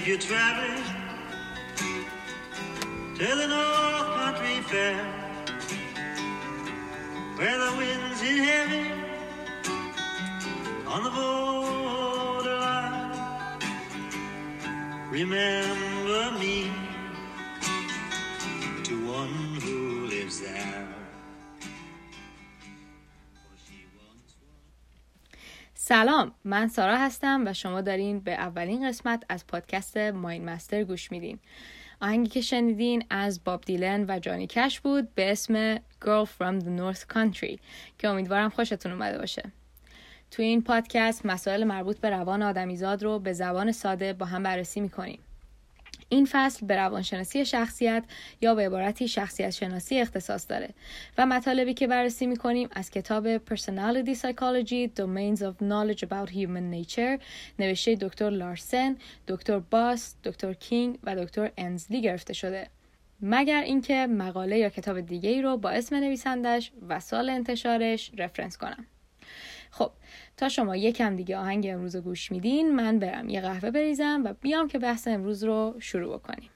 if you're traveling to the North Country Fair, where the winds hit heavy on the borderline, remember me سلام من سارا هستم و شما دارین به اولین قسمت از پادکست ماین مستر گوش میدین. آهنگی که شنیدین از باب دیلن و جانی کش بود به اسم Girl from the North Country که امیدوارم خوشتون اومده باشه. توی این پادکست مسائل مربوط به روان آدمیزاد رو به زبان ساده با هم بررسی می‌کنیم. این فصل به روانشناسی شخصیت یا به عبارتی شخصیت شناسی اختصاص داره و مطالبی که بررسی می‌کنیم از کتاب Personality Psychology Domains of Knowledge About Human Nature نوشته دکتر لارسن، دکتر باس، دکتر کینگ و دکتر انزلی گرفته شده. مگر اینکه مقاله یا کتاب دیگه ای رو با اسم نویسندش و سال انتشارش رفرنس کنم. خب تا شما یکم دیگه آهنگ امروز رو گوش میدین من برم یه قهوه بریزم و بیام که بحث امروز رو شروع بکنیم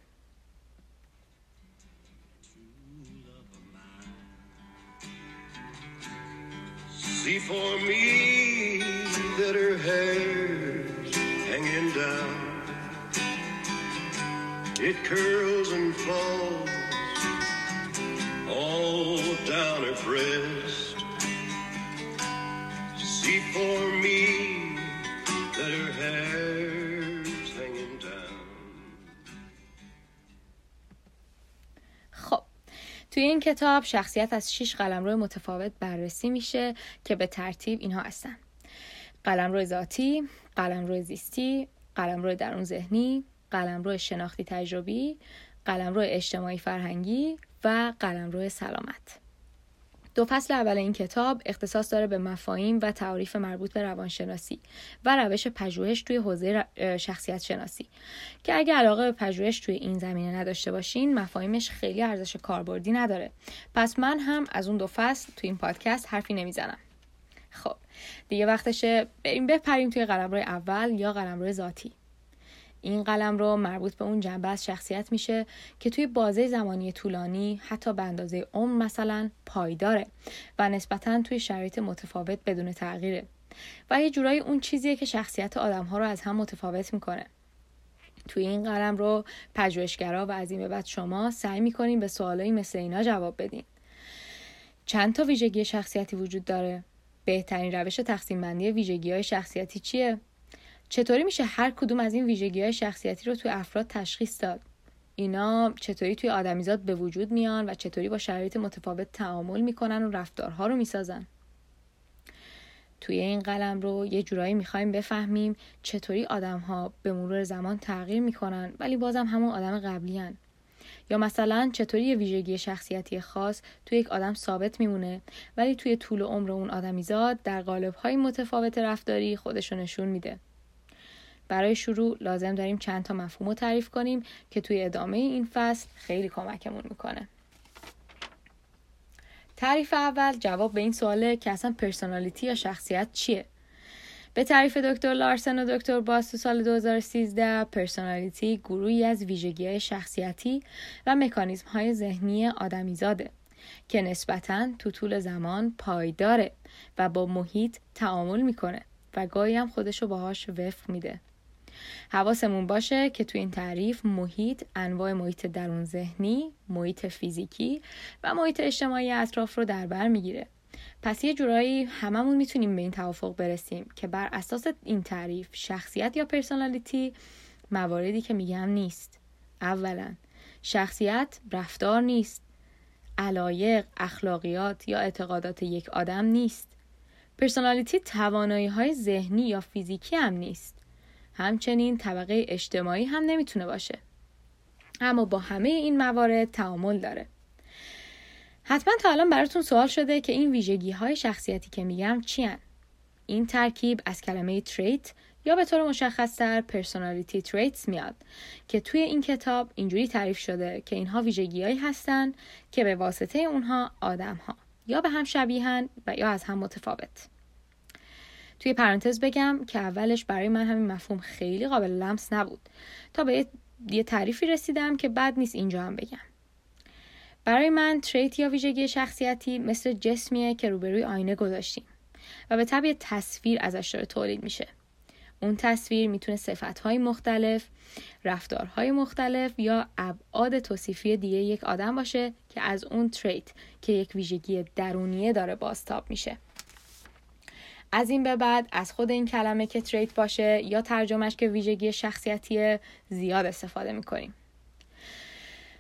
See for me that her hair's hanging down. It curls and falls all down her breast. For me that her hair's hanging down. خب توی این کتاب شخصیت از 6 قلمرو متفاوت بررسی میشه که به ترتیب اینها هستن قلمرو ذاتی، قلمرو زیستی، قلمرو درون ذهنی، قلمرو شناختی تجربی، قلمرو اجتماعی فرهنگی و قلمرو سلامت. دو فصل اول این کتاب اختصاص داره به مفاهیم و تعاریف مربوط به روانشناسی و روش پژوهش توی حوزه شخصیت شناسی که اگه علاقه به پژوهش توی این زمینه نداشته باشین مفاهیمش خیلی ارزش کاربردی نداره. پس من هم از اون دو فصل توی این پادکست حرفی نمی‌زنم. خب دیگه وقتشه بریم بپریم توی قلمرو اول یا قلمرو ذاتی. این قلم رو مربوط به اون جنبه از شخصیت میشه که توی بازه زمانی طولانی حتی به اندازه عمر مثلا پایداره و نسبتا توی شرایط متفاوت بدون تغییره. و یه جورایی اون چیزیه که شخصیت آدم ها رو از هم متفاوت می‌کنه. توی این قلم رو پژوهشگرا و از این به بعد شما سعی می‌کنین به سوالایی مثل اینا جواب بدین. چند تا ویژگی شخصیتی وجود داره؟ بهترین روش تقسیم بندی ویژگی های شخصیتی چیه؟ چطوری میشه هر کدوم از این ویژگی های شخصیتی رو توی افراد تشخیص داد؟ اینا چطوری توی آدمیزاد به وجود میان و چطوری با شرایط متفاوت تعامل می‌کنن و رفتارها رو می‌سازن؟ توی این قلم رو یه جورایی می‌خوایم بفهمیم چطوری آدم ها به مرور زمان تغییر می‌کنن ولی بازم همون آدم قبلی هن. یا مثلا چطوری یه ویژگی شخصیتی خاص توی یک آدم ثابت میمونه ولی توی طول عمر اون آدمیزاد در قالب های متفاوت رفتاری خودشو نشون میده. برای شروع لازم داریم چند تا مفهوم رو تعریف کنیم که توی ادامه این فصل خیلی کمکمون می‌کنه. تعریف اول جواب به این سواله که اصلا personality یا شخصیت چیه؟ به تعریف دکتر لارسن و دکتر باس تو سال 2013 personality گروهی از ویژگی شخصیتی و مکانیزم های ذهنی آدمیزاده که نسبتا تو طول زمان پایداره و با محیط تعامل می‌کنه و گاهی هم خودشو باهاش وفق میده. حواسمون باشه که تو این تعریف محیط انواع محیط درون ذهنی، محیط فیزیکی و محیط اجتماعی اطراف رو در بر می‌گیره. پس یه جورایی هممون می‌تونیم به این توافق برسیم که بر اساس این تعریف شخصیت یا personality مواردی که میگم نیست. اولا شخصیت رفتار نیست. علایق، اخلاقیات یا اعتقادات یک آدم نیست. personality توانایی های ذهنی یا فیزیکی هم نیست. همچنین طبقه اجتماعی هم نمی‌تونه باشه. اما با همه این موارد تعامل داره. حتما تا الان براتون سوال شده که این ویژگی های شخصیتی که میگم چی هن؟ این ترکیب از کلمه trait یا به طور مشخصتر personality traits میاد که توی این کتاب اینجوری تعریف شده که اینها ویژگیهایی هستن که به واسطه اونها آدم ها یا به هم شبیهن و یا از هم متفاوت. توی پرانتز بگم که اولش برای من همین مفهوم خیلی قابل لمس نبود. تا به یه تعریفی رسیدم که بد نیست اینجا هم بگم. برای من تریت یا ویژگی شخصیتی مثل جسمیه که روبروی آینه گذاشتیم و به طبع تصویر ازش داره تولید میشه. اون تصویر می‌تونه صفتهای مختلف، رفتارهای مختلف یا ابعاد توصیفی دیگه یک آدم باشه که از اون تریت که یک ویژگی درونیه داره بازتاب میشه. از این به بعد از خود این کلمه که تریت باشه یا ترجمهش که ویژگی شخصیتی زیاد استفاده می‌کنیم.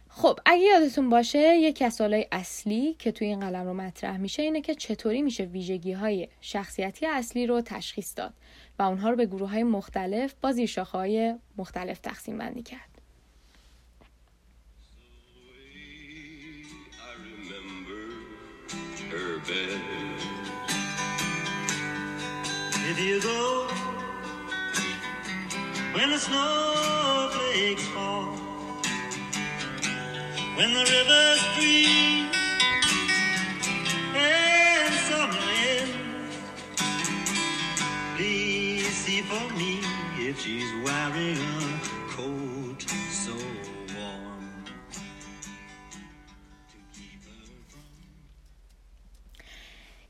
خب اگه یادتون باشه یکی از اصلی که توی این قلم رو مطرح میشه اینه که چطوری میشه ویژگی های شخصیتی اصلی رو تشخیص داد و اونها رو به گروه های مختلف با زیرشاخه های مختلف تقسیم بندی کرد. When the snowflakes fall, when the rivers freeze and summer ends. Please see for me if she's wearing a coat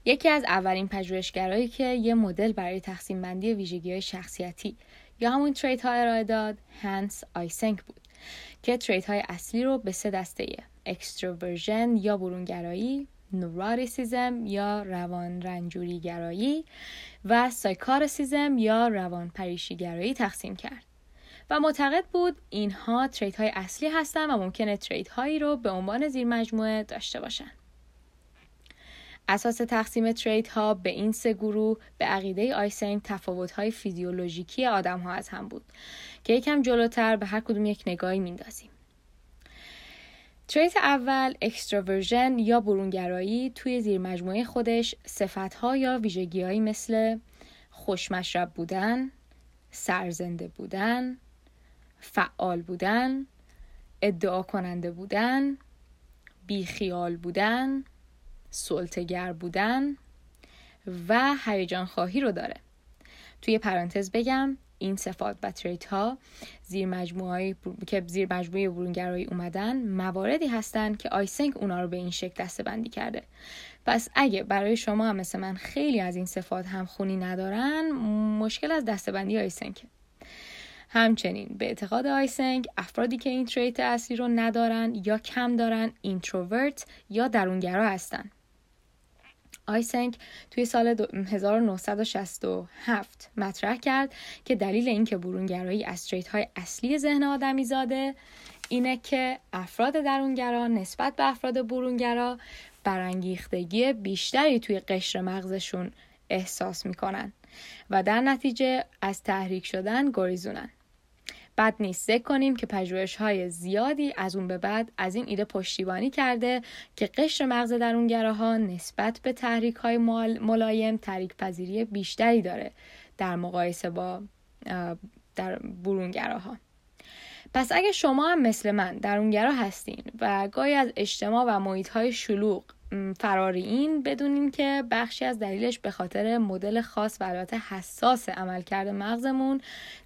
یکی از اولین پژوهشگرایی که یه مدل برای تقسیم بندی ویژگی های شخصیتی یا همون trait ها ارائه داد هنس آیسنک بود که trait های اصلی رو به سه دسته extroversion یا برونگرایی neuroticism یا روان رنجوری گرایی و psychoticism یا روان پریشی گرایی تقسیم کرد و معتقد بود اینها trait های اصلی هستند و ممکنه trait هایی رو به عنوان زیر مجموعه داشته باشند. اساس تقسیم trait ها به این سه گروه به عقیده آیسنگ تفاوت های فیزیولوژیکی آدم ها از هم بود که یکم جلوتر به هر کدوم یک نگاهی میندازیم. trait اول extroversion یا برونگرایی توی زیر مجموعه خودش صفتها یا ویژگیهایی مثل خوشمشرب بودن، سرزنده بودن، فعال بودن، ادعا کننده بودن، بیخیال بودن، سلطه‌گر بودن و هیجان خواهی رو داره. توی پرانتز بگم این صفات و trait ها زیر مجموعه که زیر مجموعه برونگرایی اومدن مواردی هستند که آیسنگ اونا رو به این شکل دسته بندی کرده. پس اگه برای شما هم مثل من خیلی از این صفات همخونی ندارن مشکل از دسته بندی آیسنگه. همچنین به اعتقاد آیسنگ افرادی که این trait اصلی رو ندارن یا کم دارن introvert یا درونگرا هستن. آیسنگ توی سال 1967 مطرح کرد که دلیل اینکه برونگرایی از تریت های اصلی ذهن آدمی زاده اینه که افراد درونگرا نسبت به افراد برونگرا برانگیختگی بیشتری توی قشر مغزشون احساس می‌کنن و در نتیجه از تحریک شدن گریزونن. بد نیست. ذکر کنیم که پژوهش های زیادی از اون به بعد از این ایده پشتیبانی کرده که قشر مغز درونگراها نسبت به تحریک های ملایم تحریک پذیری بیشتری داره در مقایسه با در برونگراها. پس اگه شما هم مثل من درونگرا هستین و گاهی از اجتماع و محیط های شلوغ فراری این بدونین که بخشی از دلیلش به خاطر مدل خاص و البته حساس عملکرد مغزمون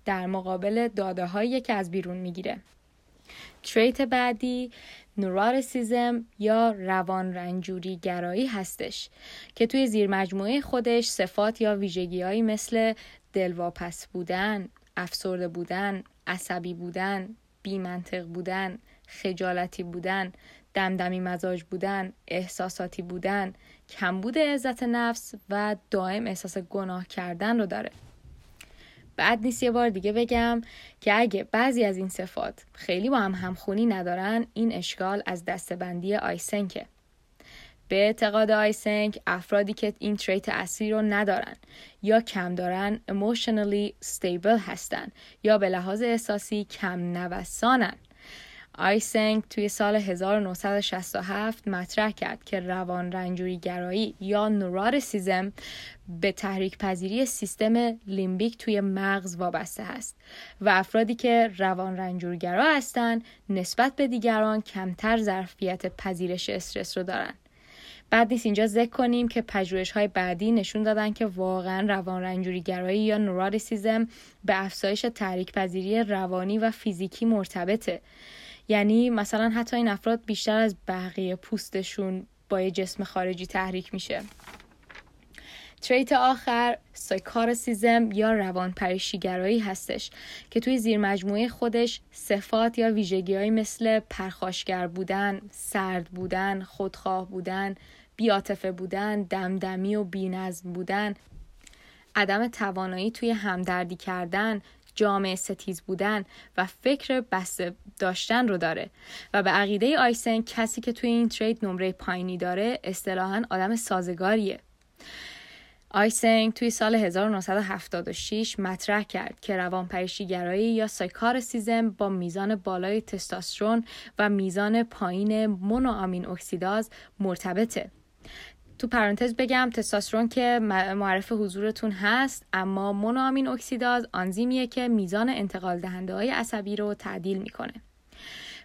در مقابل داده هایی که از بیرون می‌گیره. تریت بعدی نورارسیزم یا روان رنجوری گرایی هستش که توی زیر مجموعه خودش صفات یا ویژگی مثل دلواپس بودن، افسرده بودن، عصبی بودن، بیمنطق بودن، خجالتی بودن، دمدمی مزاج بودن، احساساتی بودن، کمبود عزت نفس و دائم احساس گناه کردن رو داره. بعد نیست یه بار دیگه بگم که اگه بعضی از این صفات خیلی با هم همخونی ندارن این اشکال از دستبندی آیسنکه. به اعتقاد آیسنک افرادی که این تریت اصلی رو ندارن یا کم دارن emotionally stable هستن یا به لحاظ احساسی کم نوسانن آیسنگ توی سال 1967 مطرح کرد که روان رنجوری گرایی یا نورارسیزم به تحریک پذیری سیستم لیمبیک توی مغز وابسته است و افرادی که روان رنجورگرا هستند نسبت به دیگران کمتر ظرفیت پذیرش استرس رو دارن. بعد نیست اینجا ذکر کنیم که پژوهش های بعدی نشون دادن که واقعا روان رنجوری گرایی یا نوراریسیزم به افزایش تحریک پذیری روانی و فیزیکی مرتبطه. یعنی مثلا حتی این افراد بیشتر از بقیه پوستشون با یه جسم خارجی تحریک میشه. تریت آخر سایکارسیزم یا روان پریشیگرایی هستش که توی زیر مجموعه خودش صفات یا ویژگی مثل پرخاشگر بودن، سرد بودن، خودخواه بودن، بیاتفه بودن، دمدمی و بینظم بودن، عدم توانایی توی همدردی کردن، جامعه ستیز بودن و فکر بسته داشتن رو داره و به عقیده آیسن کسی که توی این ترید نمره پایینی داره اصطلاحا آدم سازگاریه آیسنگ توی سال 1976 مطرح کرد که روانپریشیگرایی یا سایکارسیزم با میزان بالای تستاسترون و میزان پایین مونوآمین اکسیداز مرتبطه. تو پرانتز بگم تستاسترون که معرف حضورتون هست اما مونوآمین اکسیداز آنزیمیه که میزان انتقال دهنده های عصبی رو تعدیل می‌کنه.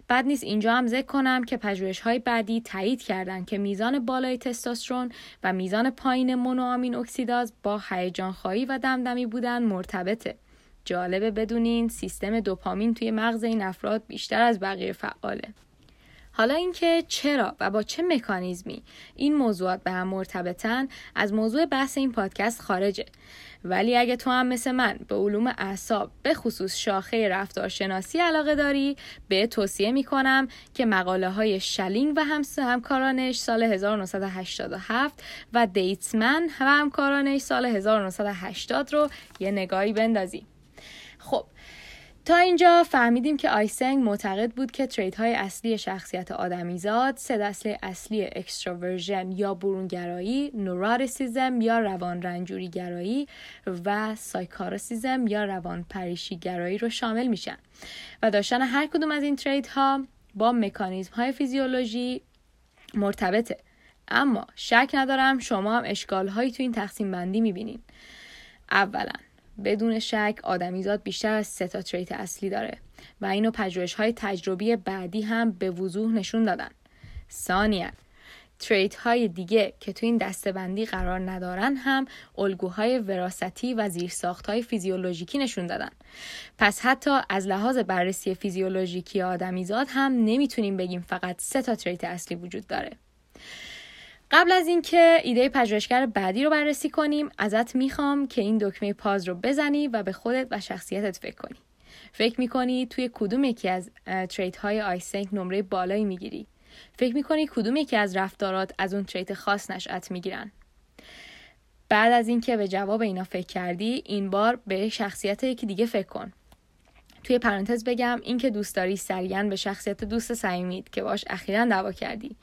بعد نیست اینجا هم ذکر کنم که پژوهش های بعدی تایید کردند که میزان بالای تستوسترون و میزان پایین مونوآمین اکسیداز با هیجان خواهی و دمدمی بودن مرتبطه. جالبه بدونین سیستم دوپامین توی مغز این افراد بیشتر از بقیه فعاله. حالا اینکه چرا و با چه مکانیزمی این موضوعات به هم مرتبطن از موضوع بحث این پادکست خارجه. ولی اگه تو هم مثل من به علوم اعصاب به خصوص شاخه رفتارشناسی علاقه داری به توصیه می‌کنم که مقاله های شلینگ و همکارانش سال 1987 و دیتسمن و همکارانش سال 1980 رو یه نگاهی بندازی. خب تا اینجا فهمیدیم که آیسنگ معتقد بود که trait های اصلی شخصیت آدمیزاد سه دسته اصلی extroversion یا برونگرایی، neuroticism یا روان رنجوری گرایی و psychoticism یا روان پریشی گرایی رو شامل میشن. و داشتن هر کدوم از این ترید ها با مکانیزم های فیزیولوژی مرتبطه. اما شک ندارم شما هم اشکال هایی تو این تقسیم بندی می‌بینین. اولا بدون شک آدمیزاد بیشتر از سه تا تریت اصلی داره و اینو پژوهش های تجربی بعدی هم به وضوح نشون دادن. ثانیا تریت های دیگه که تو این دستبندی قرار ندارن هم الگوهای وراستی و زیرساخت های فیزیولوژیکی نشون دادن. پس حتی از لحاظ بررسی فیزیولوژیکی آدمیزاد هم نمی‌تونیم بگیم فقط سه تا trait اصلی وجود داره. قبل از اینکه ایده پژوهشگر بعدی رو بررسی کنیم ازت می‌خوام که این دکمه pause رو بزنی و به خودت و شخصیتت فکر کنی. فکر می‌کنی توی کدوم یکی از trait های آیسنک نمره بالایی می‌گیری؟ فکر می‌کنی کدوم یکی از رفتارات از اون trait خاص نشأت می‌گیرن؟ بعد از اینکه به جواب اینا فکر کردی این بار به شخصیت یکی دیگه فکر کن. توی پرانتز بگم اینکه دوست داری سریعا به شخصیت دوست صمیمیت که باش اخیرا دعوا کردی.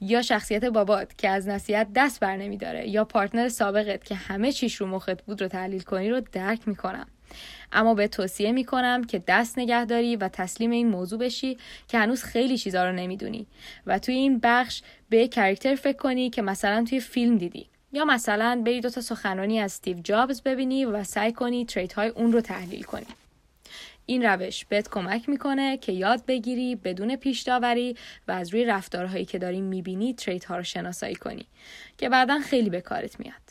یا شخصیت بابات که از نصیحت دست بر نمیداره یا پارتنر سابقت که همه چیش رو مخت بود رو تحلیل کنی رو درک می‌کنم. اما به توصیه می‌کنم که دست نگه داری و تسلیم این موضوع بشی که هنوز خیلی چیزا رو نمی‌دونی. و توی این بخش به کرکتر فکر کنی که مثلا توی فیلم دیدی. یا مثلا بری دوتا سخنرانی از استیو جابز ببینی و سعی کنی تریت های اون رو تحلیل کنی. این روش بهت کمک می‌کنه که یاد بگیری بدون پیش داوری و از روی رفتارهایی که داری می‌بینی تریت ها رو شناسایی کنی که بعدا خیلی به کارت میاد.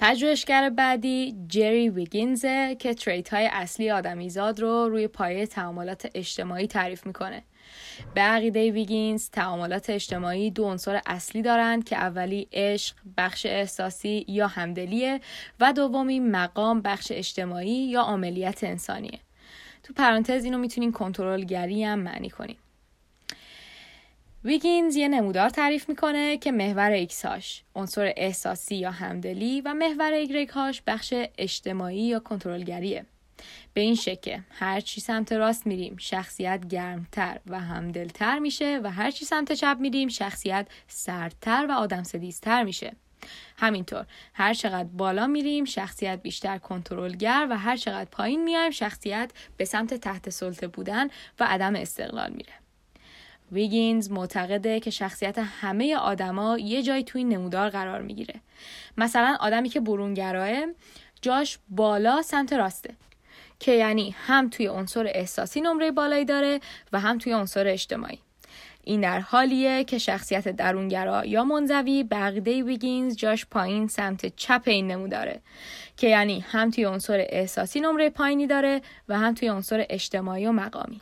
پژوهشگر بعدی جری ویگینزه که trait های اصلی آدمیزاد رو روی پایه تعاملات اجتماعی تعریف می‌کنه. به عقیده ویگینز تعاملات اجتماعی دو عنصر اصلی دارند که اولی عشق بخش احساسی یا همدلیه و دومی مقام بخش اجتماعی یا عاملیت انسانیه. تو پرانتز اینو می‌تونین کنترلگری هم معنی کنین. ویگینز یه نمودار تعریف می‌کنه که محور ایکس هاش عنصر احساسی یا همدلی و محور ایگرگ هاش بخش اجتماعی یا کنترلگریه. به این شکل هر چی سمت راست میریم شخصیت گرمتر و همدلتر میشه و هر چی سمت چپ میریم شخصیت سردتر و آدم سدیستر میشه. همینطور هر چقدر بالا میریم شخصیت بیشتر کنترلگر و هر چقدر پایین میایم شخصیت به سمت تحت سلطه بودن و عدم استقلال میره. ویگینز معتقده که شخصیت همه آدما یه جای توی نمودار قرار می‌گیره. مثلا آدمی که برونگراه جاش بالا سمت راسته. که یعنی هم توی عنصر احساسی نمره بالایی داره و هم توی عنصر اجتماعی. این در حالیه که شخصیت درونگرا یا منزوی بقیده ویگینز جاش پایین سمت چپ این نموداره. که یعنی هم توی عنصر احساسی نمره پایینی داره و هم توی عنصر اجتماعی و مقامی.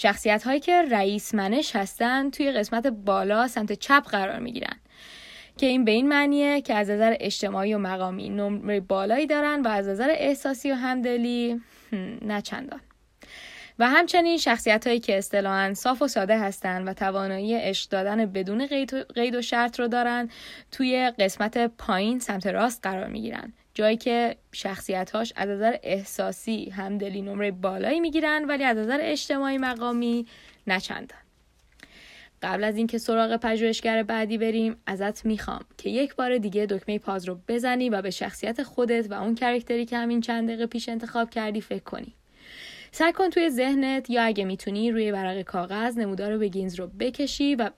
شخصیت هایی که رئیس منش هستن توی قسمت بالا سمت چپ قرار می گیرن که این به این معنیه که از نظر اجتماعی و مقامی نمره بالایی دارن و از نظر احساسی و همدلی نه چندان. و همچنین شخصیت هایی که اصطلاحا صاف و ساده هستند و توانایی عشق دادن بدون قید و شرط رو دارن توی قسمت پایین سمت راست قرار می گیرن جایی که شخصیت هاش از نظر احساسی همدلی نمره بالایی می گیرن ولی از نظر اجتماعی مقامی نچندن. قبل از اینکه سراغ پژوهشگر بعدی بریم ازت می‌خوام که یک بار دیگه دکمه پاز رو بزنی و به شخصیت خودت و اون کرکتری که همین چند دقیقه پیش انتخاب کردی فکر کنی. سعی کن توی ذهنت یا اگه می‌تونی روی ورق کاغذ نمودار بگینز رو بکشی و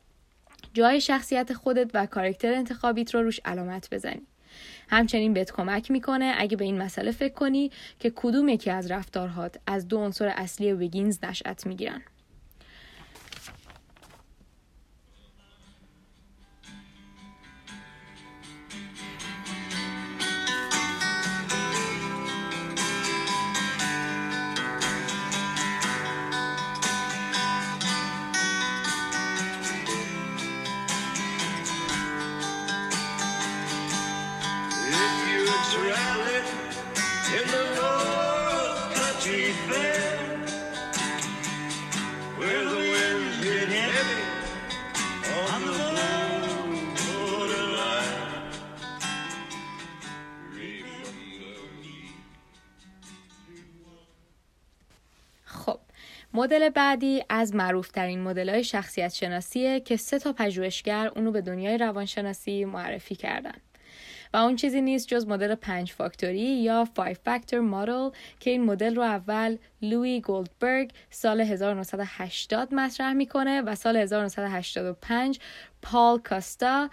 جای شخصیت خودت و کارکتر انتخابیت رو روش علامت بزنی. همچنین بهت کمک می‌کنه اگه به این مسئله فکر کنی که کدوم یکی از رفتارهات از دو عنصر اصلی وگینز نشأت می‌گیرن. مدل بعدی از معروفترین مدل های شخصیت شناسیه که سه تا پژوهشگر اونو به دنیای روانشناسی معرفی کردن. و اون چیزی نیست جز مدل پنج فاکتوری یا 5 فاکتور مدل که این مدل رو اول لوی گولدبرگ سال 1980 مطرح می‌کنه و سال 1985 پال کاستا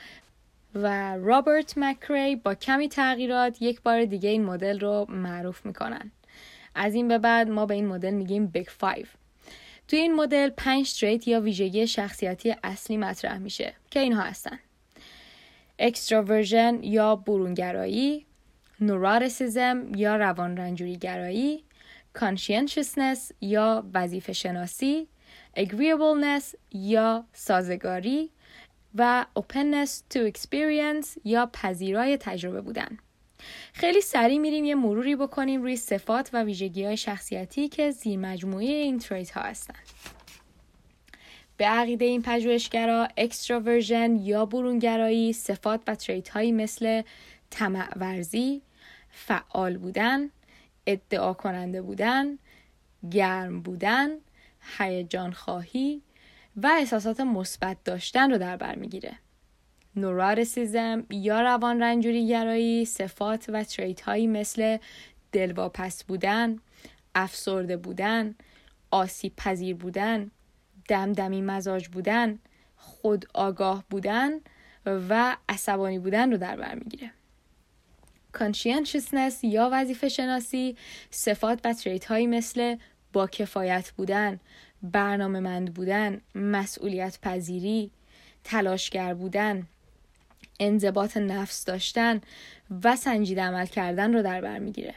و رابرت مکری با کمی تغییرات یک بار دیگه این مدل رو معروف می‌کنن. از این به بعد ما به این مدل میگیم Big 5 توی این مدل پنج trait یا ویژگی شخصیتی اصلی مطرح میشه که اینها هستن. extraversion یا برونگرایی neuroticism یا روان رنجوری گرایی conscientiousness یا وظیفه شناسی agreeableness یا سازگاری و openness to experience یا پذیرای تجربه بودن. خیلی سریع میریم یه مروری بکنیم روی صفات و ویژگی های شخصیتی که زیر مجموعه این trait ها هستن. به عقیده این پژوهشگرا extraversion یا برونگرایی صفات و trait هایی مثل طمع ورزی، فعال بودن، ادعا کننده بودن، گرم بودن، هیجان خواهی و احساسات مثبت داشتن رو در بر می‌گیره. نورارسیزم یا روان رنجوری گرایی صفات و تریت هایی مثل دلواپس بودن، افسرده بودن، آسیب پذیر بودن، دمدمی مزاج بودن، خود آگاه بودن و عصبانی بودن رو در بر می‌گیره. کانشینشسنس یا وظیفه شناسی صفات و تریت هایی مثل با کفایت بودن، برنامه مند بودن، مسئولیت پذیری، تلاشگر بودن، انضباط نفس داشتن و سنجیده عمل کردن رو در بر می‌گیره.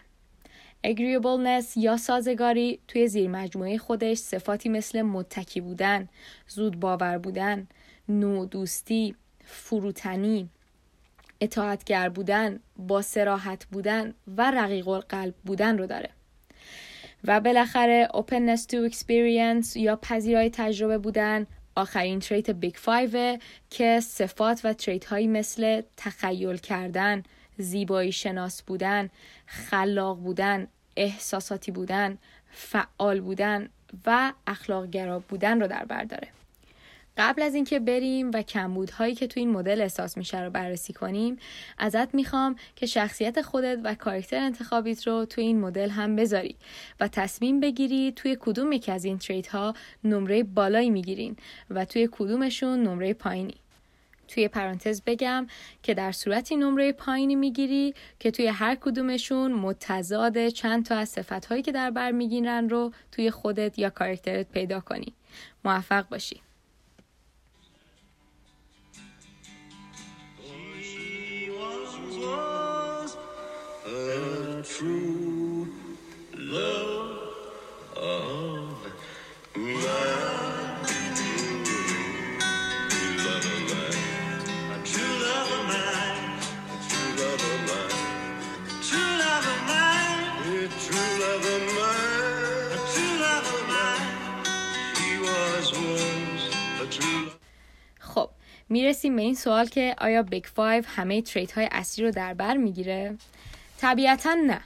agreeableness یا سازگاری توی زیر مجموعه خودش صفاتی مثل متکی بودن، زود باور بودن، نوع دوستی، فروتنی، اطاعتگر بودن، با سراحت بودن و رقیق القلب بودن رو داره. و بالاخره openness to experience یا پذیرای تجربه بودن آخرین trait Big Five که صفات و trait هایی مثل تخیل کردن، زیبایی شناس بودن، خلاق بودن، احساساتی بودن فعال بودن و اخلاقگرا بودن رو در بر داره. قبل از اینکه بریم و کمبودهایی که تو این مدل احساس میشه رو بررسی کنیم ازت می‌خوام که شخصیت خودت و کاراکتر انتخابیت رو تو این مدل هم بذاری و تصمیم بگیری توی کدوم یکی از این تریت ها نمره بالایی می‌گیرین و توی کدومشون نمره پایینی. توی پرانتز بگم که در صورتی نمره پایینی می‌گیری که توی هر کدومشون متضاد چند تا از صفتهایی که در بر می‌گیرن رو توی خودت یا کارکترت پیدا کنی. موفق باشی. اِ. خب می‌رسیم به این سوال که آیا Big Five همه trait های اصلی رو در بر می‌گیره؟ طبیعتا نه.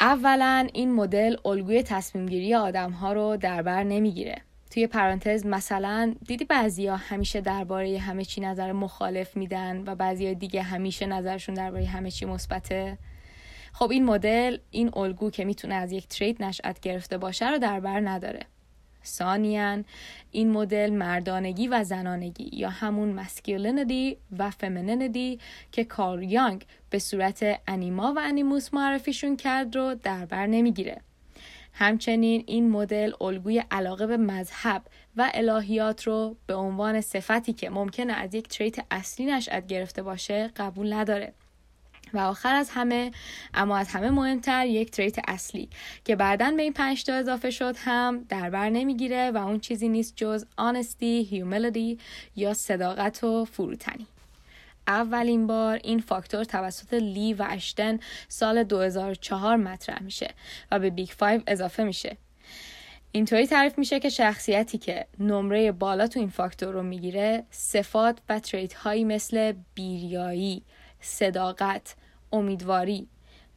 اولا این مدل الگوی تصمیم گیری آدم ها رو در بر نمی‌گیره. توی پرانتز مثلا دیدی بعضیا همیشه درباره همه چی نظر مخالف میدن و بعضیا دیگه همیشه نظرشون درباره همه چی مثبته؟ خب این مدل این الگو که می‌تونه از یک تریت نشأت گرفته باشه رو در بر نداره. ثانیاً این مدل مردانگی و زنانگی یا همون مسکولینیتی و فمینینیتی که کار یانگ به صورت انیما و انیموس معرفیشون کرد رو در بر نمی‌گیره. همچنین این مدل الگوی علاقه به مذهب و الهیات رو به عنوان صفتی که ممکنه از یک تریت اصلی نشأت گرفته باشه قبول نداره. و آخر از همه اما از همه مهمتر یک تریت اصلی که بعدا به این پنج تا اضافه شد هم در بر نمی‌گیره و اون چیزی نیست جز honesty, humility یا صداقت و فروتنی. اولین بار این فاکتور توسط لی و اشتن سال 2004 مطرح میشه و به Big 5 اضافه میشه. اینطوری تعریف میشه که شخصیتی که نمره بالا تو این فاکتور رو می‌گیره صفات و trait هایی مثل بیریایی، صداقت، امیدواری،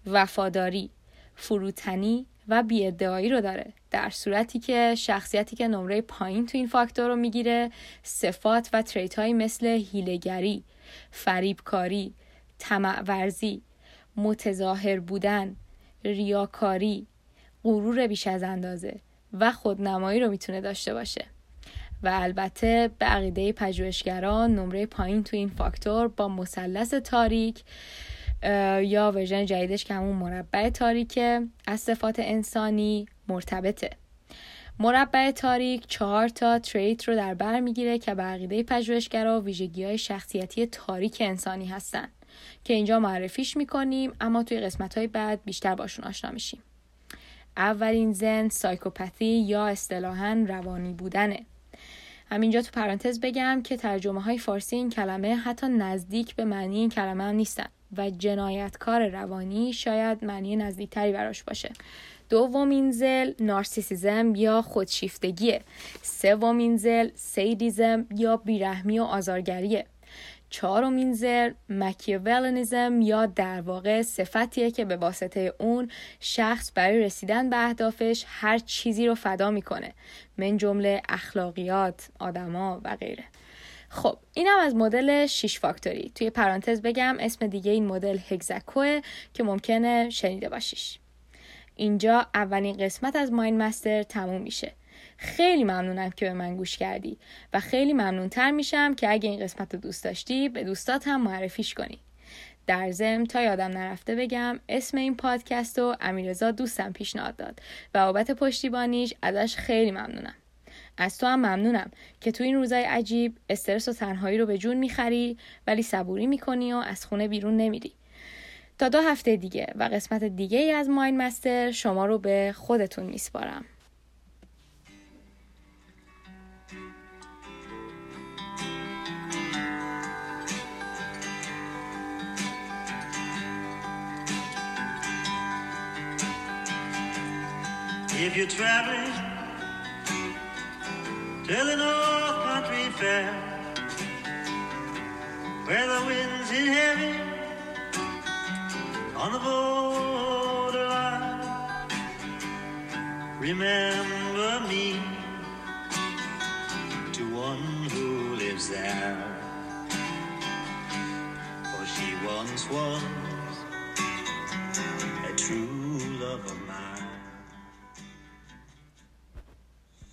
وفاداری، فروتنی و بیادعایی رو داره در صورتی که شخصیتی که نمره پایین تو این فاکتور رو می‌گیره صفات و تریت هایی مثل هیلگری، فریبکاری، طمع ورزی، متظاهر بودن، ریاکاری، غرور بیش از اندازه و خودنمایی رو می‌تونه داشته باشه. و البته به عقیده پژوهشگران نمره پایین تو این فاکتور با مثلث تاریک یا ورژن جدیدش که همون مربع تاریکه. از صفات انسانی مرتبطه. مربع تاریک چهار تا تریت رو در بر می‌گیره که به عقیده پژوهشگرا ویژگی های شخصیتی تاریک انسانی هستن. که اینجا معرفیش می‌کنیم اما توی قسمت های بعد بیشتر باشون آشنا میشیم. اولین زن سایکوپاتی یا اصطلاحا روانی بودنه. همینجا تو پرانتز بگم که ترجمه های فارسی این کلمه حتی نزدیک به معنی این کلمه هم نیستن. و جنایتکار روانی شاید معنی نزدیکتری براش باشه. دومین زل نارسیسیزم یا خودشیفتگیه. سومین زل سیدیزم یا بیرحمی و آزارگریه. چهارمین زل مکیولنیزم یا در واقع صفتیه که به واسطه اون شخص برای رسیدن به اهدافش هر چیزی رو فدا می‌کنه. من جمله اخلاقیات آدما و غیره. خب اینم از مدل 6 فاکتوری. توی پرانتز بگم اسم دیگه این مدل هگزاکوه که ممکنه شنیده باشیش. اینجا اولین قسمت از ماین مستر تموم میشه. خیلی ممنونم که به من گوش کردی و خیلی ممنونتر میشم که اگه این قسمت رو دوست داشتی به دوستات هم معرفیش کنی. در ضمن تا یادم نرفته بگم اسم این پادکست رو امیرزا دوستم پیشنهاد داد و بابت پشتیبانیش ازش خیلی ممنونم. از تو هم ممنونم که تو این روزای عجیب استرس و تنهایی رو به جون می‌خری ولی صبوری می‌کنی و از خونه بیرون نمیری. تا دو هفته دیگه و قسمت دیگه ای از ماین مستر شما رو به خودتون میسپارم. If you're traveling North Country Fair, where the winds hit heavy on the borderline, remember me to one who lives there. For she once was a true love of mine.